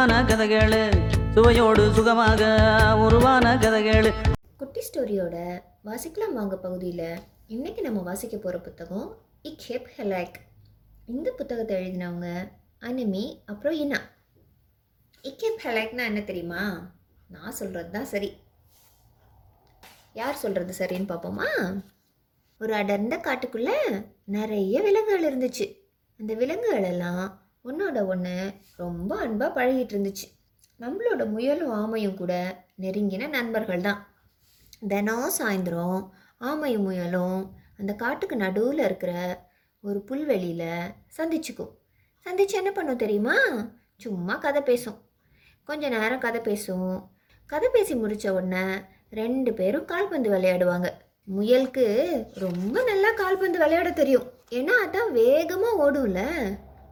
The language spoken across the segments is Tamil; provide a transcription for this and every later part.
சுவையான கதைகள். சுவையோடு சுகமாக உருவான கதைகள். குட்டி ஸ்டோரியோட வாசிக்கலாம் வாங்க பகுதியில். இன்னைக்கு நம்ம வாசிக்க போகிற புத்தகம் இக் ஹெப் ஹெலாக் இந்த புத்தகத்தை எழுதினவங்க அனிமி அப்புறம் இனா. இக் ஹெப் ஹெலாக்னா என்ன தெரியுமா? நான் சொல்கிறது தான் சரி. யார் சொல்கிறது சரின்னு பார்ப்போமா? ஒரு அடர்ந்த காட்டுக்குள்ளே நிறைய விலங்குகள் இருந்துச்சு. அந்த விலங்குகள் எல்லாம் ஒன்றோட ஒன்று ரொம்ப அன்பாக பழகிட்டு இருந்துச்சு. நம்மளோட முயலும் ஆமையும் கூட நெருங்கின நண்பர்கள் தான். தினம் சாயந்தரம் ஆமையும் முயலும் அந்த காட்டுக்கு நடுவில் இருக்கிற ஒரு புல்வெளியில் சந்திச்சுக்கும். சந்திச்சு என்ன பண்ணும் தெரியுமா? சும்மா கதை பேசும். கொஞ்ச நேரம் கதை பேசும். கதை பேசி முடித்த உடனே ரெண்டு பேரும் கால்பந்து விளையாடுவாங்க. முயலுக்கு ரொம்ப நல்லா கால்பந்து விளையாட தெரியும். ஏன்னா அதான் வேகமாக ஓடும்ல.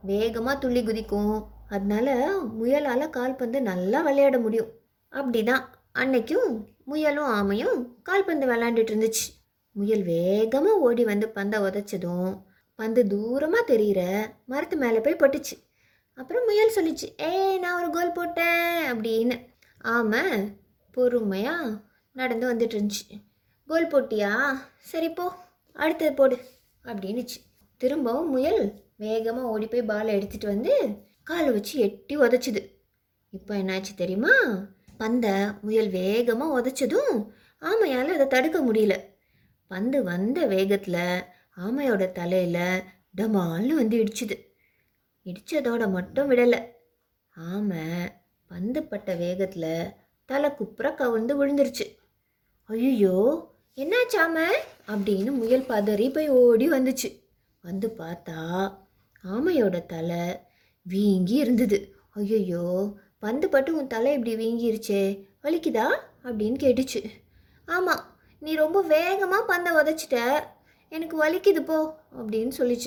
வேகமாக துள்ளி குதிக்கும். அதனால முயலால் கால்பந்து நல்லா விளையாட முடியும். அப்படிதான் அன்னைக்கும் முயலும் ஆமையும் கால்பந்து விளையாண்டுட்டு இருந்துச்சு. முயல் வேகமாக ஓடி வந்து பந்தை உதைச்சதும் பந்து தூரமாக தெரிகிற மரத்து மேலே போய் பட்டுச்சு. அப்புறம் முயல் சொல்லிச்சு ஏய் நான் ஒரு கோல் போட்டேன் அப்படின்னு. ஆமாம் பொறுமையாக நடந்து வந்துட்டு இருந்துச்சு. கோல் போட்டியா? சரி போ அடுத்தது போடு அப்படின்னுச்சு. திரும்பவும் முயல் வேகமாக ஓடி போய் பாலை எடுத்துகிட்டு வந்து காலை வச்சு எட்டி உதைச்சிது. இப்போ என்னாச்சு தெரியுமா? பந்தை முயல் வேகமாக உதைச்சதும் ஆமையால் அதை தடுக்க முடியல. பந்து வந்த வேகத்தில் ஆமையோட தலையில் டமால்னு வந்து இடிச்சுது. இடித்ததோட மட்டும் விடலை. ஆமை பந்து பட்ட வேகத்தில் தலை குப்புற கவுந்து விழுந்துருச்சு. ஐயோ என்னாச்சு ஆமை? அப்படின்னு முயல் பதறி போய் ஓடி வந்துச்சு. வந்து பார்த்தா ஆமையோட தலை வீங்கி இருந்தது. ஐயோ பந்து பட்டு உன் தலை இப்படி வீங்கிருச்சே வலிக்குதா? அப்படின்னு கேட்டுச்சு. ஆமாம் நீ ரொம்ப வேகமாக பந்தை உதச்சிட்ட எனக்கு வலிக்குது போ அப்படின்னு சொல்லிச்சு.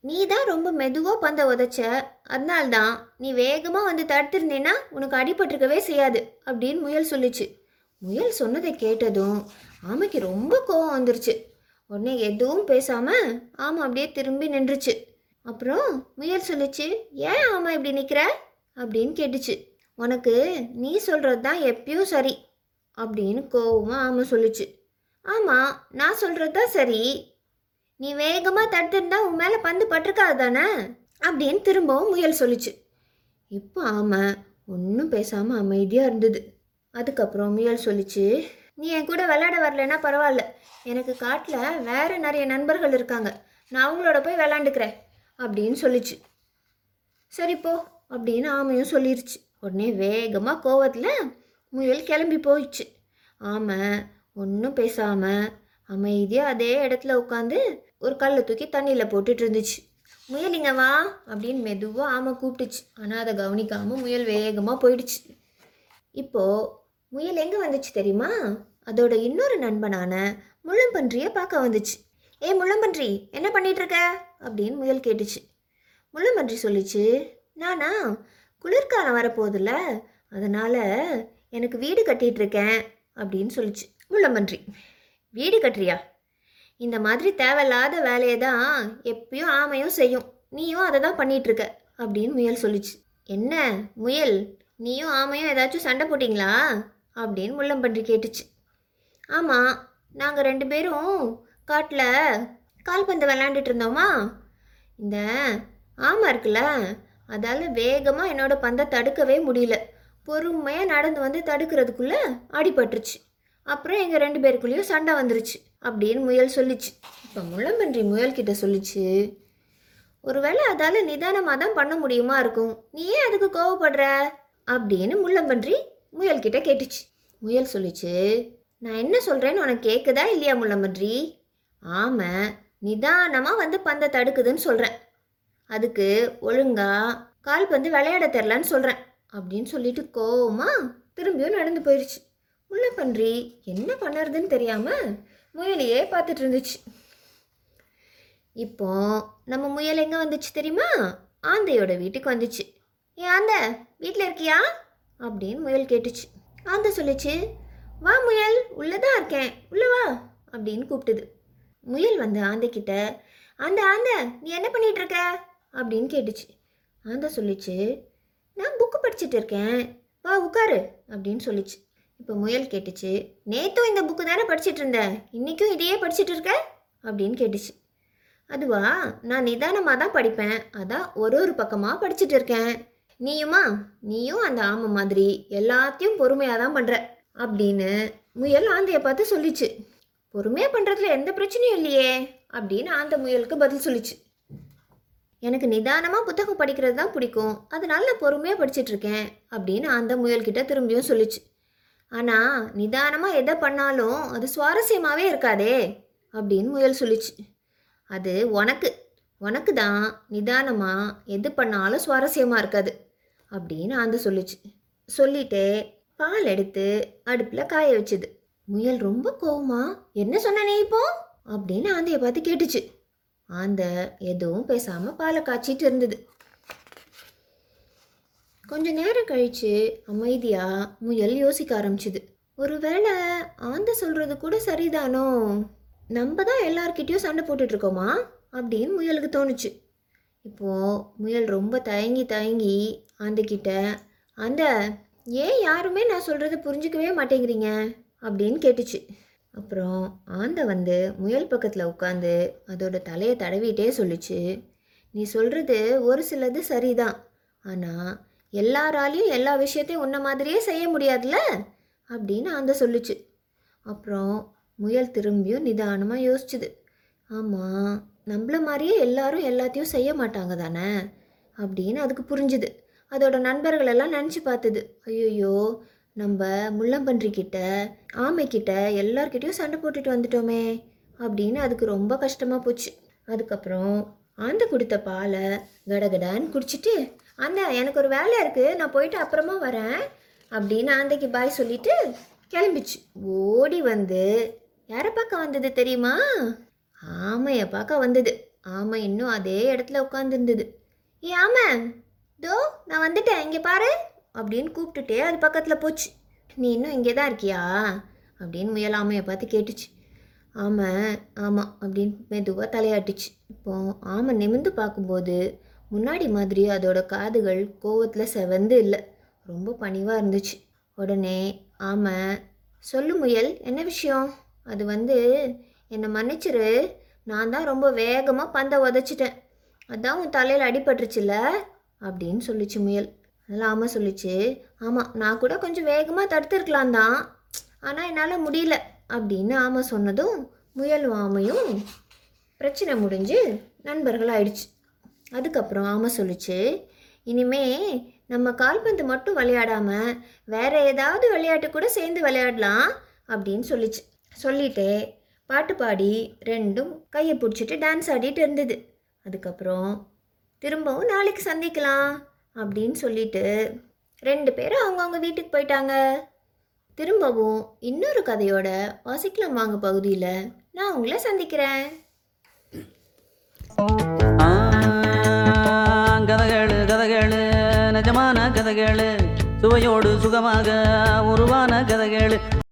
நீ தான் ரொம்ப மெதுவாக பந்தை உதச்ச அதனால்தான் நீ வேகமாக வந்து தடுத்திருந்தேன்னா உனக்கு அடிபட்டிருக்கவே செய்யாது அப்படின்னு முயல் சொல்லிச்சு. முயல் சொன்னதை கேட்டதும் ஆமைக்கு ரொம்ப கோவம் வந்துருச்சு. உடனே எதுவும் பேசாமல் ஆமாம் அப்படியே திரும்பி நின்றுச்சு. அப்புறம் முயல் சொல்லிச்சு ஏன் ஆமாம் இப்படி நிற்கிற அப்படின்னு கேட்டுச்சு. உனக்கு நீ சொல்கிறது தான் எப்பயும் சரி அப்படின்னு கோவமாக ஆமாம் சொல்லுச்சு. ஆமாம் நான் சொல்கிறது தான் சரி. நீ வேகமாக தடுத்திருந்தா உன் மேலே பந்து பட்டிருக்காது தானே? அப்படின்னு திரும்பவும் முயல் சொல்லுச்சு. இப்போ ஆமாம் ஒன்றும் பேசாமல் அமைதியாக இருந்தது. அதுக்கப்புறம் முயல் சொல்லிச்சு நீ என் கூட விளையாட வரலன்னா பரவாயில்ல. எனக்கு காட்டில் வேறு நிறைய நண்பர்கள் இருக்காங்க. நான் அவங்களோட போய் விளாண்டுக்கிறேன் அப்படின்னு சொல்லிச்சு. சரி போ அப்படின்னு ஆமையும் சொல்லிருச்சு. உடனே வேகமாக கோவத்தில் முயல் கிளம்பி போயிடுச்சு ஆமை ஒன்றும் பேசாமல் அமைதியாக அதே இடத்துல உட்காந்து ஒரு கல்லை தூக்கி தண்ணியில் போட்டுட்டு இருந்துச்சு. முயல் இங்க வா அப்படின்னு மெதுவாக ஆமை கூப்பிட்டுச்சு. ஆனால் அதை கவனிக்காமல் முயல் வேகமாக போயிடுச்சு. இப்போது முயல் எங்கே வந்துச்சு தெரியுமா? அதோட இன்னொரு நண்பனான முள்ளம்பன்றியை பார்க்க வந்துச்சு. ஏ முள்ளம்பன்றி என்ன பண்ணிகிட்ருக்க அப்படின்னு முயல் கேட்டுச்சு. முள்ளம்பன்றி சொல்லிச்சு நானா குளிர்காலம் வரப்போகுதுல்ல அதனால் எனக்கு வீடு கட்டிட்டு இருக்கேன் அப்படின்னு சொல்லிச்சு முள்ளம்பன்றி வீடு கட்டுறியா? இந்த மாதிரி தேவையில்லாத வேலையை தான் எப்பயும் ஆமையும் செய்யும். நீயும் அதை தான் பண்ணிகிட்ருக்க அப்படின்னு முயல் சொல்லிச்சு. என்ன முயல்? நீயும் ஆமையும் ஏதாச்சும் சண்டை போட்டிங்களா? அப்படின்னு முள்ளம்பன்றி கேட்டுச்சு. ஆமாம் நாங்கள் ரெண்டு பேரும் காட்டில் கால்பந்து விளாண்டுட்டு இருந்தோமா இந்த ஆமாம் இருக்குல்ல அதால் வேகமாக என்னோட பந்தை தடுக்கவே முடியல. பொறுமையாக நடந்து வந்து தடுக்கிறதுக்குள்ளே அடிபட்டுருச்சு. அப்புறம் எங்கள் ரெண்டு பேருக்குள்ளேயும் சண்டை வந்துருச்சு அப்படின்னு முயல் சொல்லிச்சு. இப்போ முள்ளம்பன்றி முயல்கிட்ட சொல்லிச்சு ஒருவேளை அதால் நிதானமாக தான் பண்ண முடியுமா இருக்கும்? நீ ஏன் அதுக்கு கோவப்படுற? அப்படின்னு முள்ளம்பன்றி முயல்கிட்ட கேட்டுச்சு. முயல் சொல்லிச்சு நான் என்ன சொல்கிறேன்னு உனக்கு கேட்குதா இல்லையா முள்ளம்பன்றி? ஆமாம் நிதானமாக வந்து பந்தை தடுக்குதுன்னு சொல்கிறேன் அதுக்கு ஒழுங்காக கால்பந்து விளையாட தெரிலன்னு சொல்கிறேன் அப்படின்னு சொல்லிட்டு கோவமா திரும்பியும் நடந்து போயிடுச்சு முள்ளப்பன்றி என்ன பண்ணுறதுன்னு தெரியாமல் முயலையே பார்த்துட்டு இருந்துச்சு. இப்போ நம்ம முயல் எங்கே வந்துச்சு தெரியுமா? ஆந்தையோட வீட்டுக்கு வந்துச்சு. ஏன் ஆந்த வீட்டில் இருக்கியா? அப்படின்னு முயல் கேட்டுச்சு. ஆந்தை சொல்லிச்சு வா முயல் உள்ளதான் இருக்கேன். உள்ள வா. அப்படின்னு கூப்பிட்டுது. முயல் வந்து ஆந்தைக்கிட்ட ஆந்த ஆந்த நீ என்ன பண்ணிட்டு இருக்க அப்படின்னு கேட்டுச்சு. ஆந்தை சொல்லிச்சு நான் புக்கு படிச்சுட்டு இருக்கேன். வா உட்காரு அப்படின்னு சொல்லிச்சு. இப்போ முயல் கேட்டுச்சு நேத்தும் இந்த புக்கு தானே படிச்சுட்டு இருந்தேன் இன்னைக்கும் இதையே படிச்சுட்டு இருக்க? அப்படின்னு கேட்டுச்சு. அதுவா நான் நிதானமாக தான் படிப்பேன். அதான் ஒரு ஒரு பக்கமாக படிச்சுட்டு இருக்கேன். நீயுமா? நீயும் அந்த ஆமை மாதிரி எல்லாத்தையும் பொறுமையாக தான் பண்ணுற அப்படின்னு முயல் ஆந்தையை பார்த்து சொல்லிச்சு. பொறுமையாக பண்ணுறதுல எந்த பிரச்சனையும் இல்லையே அப்படின்னு அந்த முயலுக்கு பதில் சொல்லிச்சு. எனக்கு நிதானமாக புத்தகம் படிக்கிறது தான் பிடிக்கும். அதனால நான் பொறுமையாக படிச்சிட்ருக்கேன் அப்படின்னு அந்த முயல்கிட்ட திரும்பியும் சொல்லிச்சு. ஆனால் நிதானமாக எதை பண்ணாலும் அது சுவாரஸ்யமாகவே இருக்காதே அப்படின்னு முயல் சொல்லிச்சு. அது உனக்கு உனக்கு தான் நிதானமாக எது பண்ணாலும் சுவாரஸ்யமாக இருக்காது அப்படின்னு அந்த சொல்லிச்சு. சொல்லிட்டு பால் எடுத்து அடுப்பில் காய வச்சுது. முயல் ரொம்ப கோவமா என்ன சொன்ன நீ இப்போ? அப்படின்னு ஆந்தையை பார்த்து கேட்டுச்சு. ஆந்த எதுவும் பேசாமல் பாலை காய்ச்சிட்டு இருந்தது. கொஞ்ச நேரம் கழிச்சு அமைதியா முயல் யோசிக்க ஆரம்பிச்சுது. ஒருவேளை ஆந்த சொல்றது கூட சரிதானோ? நம்ம தான் எல்லார்கிட்டயும் சண்டை போட்டுட்டு இருக்கோமா? அப்படின்னு முயலுக்கு தோணுச்சு. இப்போ முயல் ரொம்ப தயங்கி தயங்கி ஆந்தைக்கிட்ட அந்த ஏன் யாருமே நான் சொல்கிறத புரிஞ்சுக்கவே மாட்டேங்கிறீங்க? அப்படின்னு கேட்டுச்சு. அப்புறம் ஆந்தை வந்து முயல் பக்கத்தில் உட்காந்து அதோட தலையை தடவிட்டே சொல்லுச்சு. நீ சொல்கிறது ஒரு சிலது சரிதான். ஆனால் எல்லாராலையும் எல்லா விஷயத்தையும் உன்ன மாதிரியே செய்ய முடியாதுல்ல? அப்படின்னு ஆந்தை சொல்லுச்சு. அப்புறம் முயல் திரும்பியும் நிதானமாக யோசிச்சுது. ஆமாம் நம்மள மாதிரியே எல்லாரும் எல்லாத்தையும் செய்ய மாட்டாங்க தானே? அப்படின்னு அதுக்கு புரிஞ்சுது. அதோட நண்பர்களெல்லாம் நினச்சி பார்த்தது. ஐயோ நம்ம முள்ளம்பன்றிக்கிட்ட ஆமைக்கிட்ட எல்லார்கிட்டயும் சண்டை போட்டுட்டு வந்துட்டோமே அப்படின்னு அதுக்கு ரொம்ப கஷ்டமாக போச்சு. அதுக்கப்புறம் அந்த கொடுத்த பாலை கடகடான்னு குடிச்சிட்டு அந்த எனக்கு ஒரு வேலை இருக்குது நான் போயிட்டு அப்புறமா வரேன் அப்படின்னு ஆந்தைக்கு பாய் சொல்லிட்டு கிளம்பிச்சு. ஓடி வந்து யாரை பார்க்க வந்தது தெரியுமா? ஆமையை பார்க்க வந்தது. ஆமை இன்னும் அதே இடத்துல உட்காந்துருந்தது ஏ ஆமை தோ நான் வந்துட்டேன். இங்கே பாரு. அப்படின்னு கூப்பிட்டுட்டே அது பக்கத்தில் போச்சு. நீ இன்னும் இங்கே தான் இருக்கியா? அப்படின்னு முயல் ஆமையை பார்த்து கேட்டுச்சு. ஆமாம் ஆமாம் அப்படின்னு மெதுவாக தலையாட்டுச்சு. இப்போ ஆமை நிமிந்து பார்க்கும்போது முன்னாடி மாதிரி அதோட காதுகள் கோவத்தில் செவந்து இல்லை. ரொம்ப பணிவாக இருந்துச்சு. உடனே ஆமாம் சொல்லு முயல் என்ன விஷயம்? அது வந்து என்னை மன்னிச்சிரு. நான் தான் ரொம்ப வேகமாக பந்தை உதச்சிட்டேன். அதான் உன் தலையில் அடிபட்டுருச்சுல? அப்படின்னு சொல்லிச்சு முயல். நல்லா ஆமாம் சொல்லிச்சு. ஆமாம் நான் கூட கொஞ்சம் வேகமாக தடுத்துருக்கலாம் தான். ஆனால் என்னால் முடியல அப்படின்னு ஆமாம் சொன்னதும் முயலும் ஆமையும் பிரச்சனை முடிஞ்சு நண்பர்கள் ஆயிடுச்சு அதுக்கப்புறம் ஆமாம் சொல்லிச்சு இனிமே நம்ம கால்பந்து மட்டும் விளையாடாமல் வேற ஏதாவது விளையாட்டு கூட சேர்ந்து விளையாடலாம் அப்படின்னு சொல்லிச்சு. சொல்லிட்டே பாட்டு பாடி ரெண்டும் கையை பிடிச்சிட்டு டான்ஸ் ஆடிட்டு இருந்தது. அதுக்கப்புறம் திரும்பவும் நாளைக்கு சந்திக்கலாம். அப்படின்னு சொல்லிட்டு ரெண்டு பேரும் அவங்கவுங்க வீட்டுக்கு போயிட்டாங்க. திரும்பவும் இன்னொரு கதையோட வாசிக்கலாம் வாங்க பகுதியில். நான் உங்களை சந்திக்கிறேன். ஆ, கதைகள் கதைகள் நிஜமான கதைகள். சுவையோடு சுகமாக உருவான கதைகள்.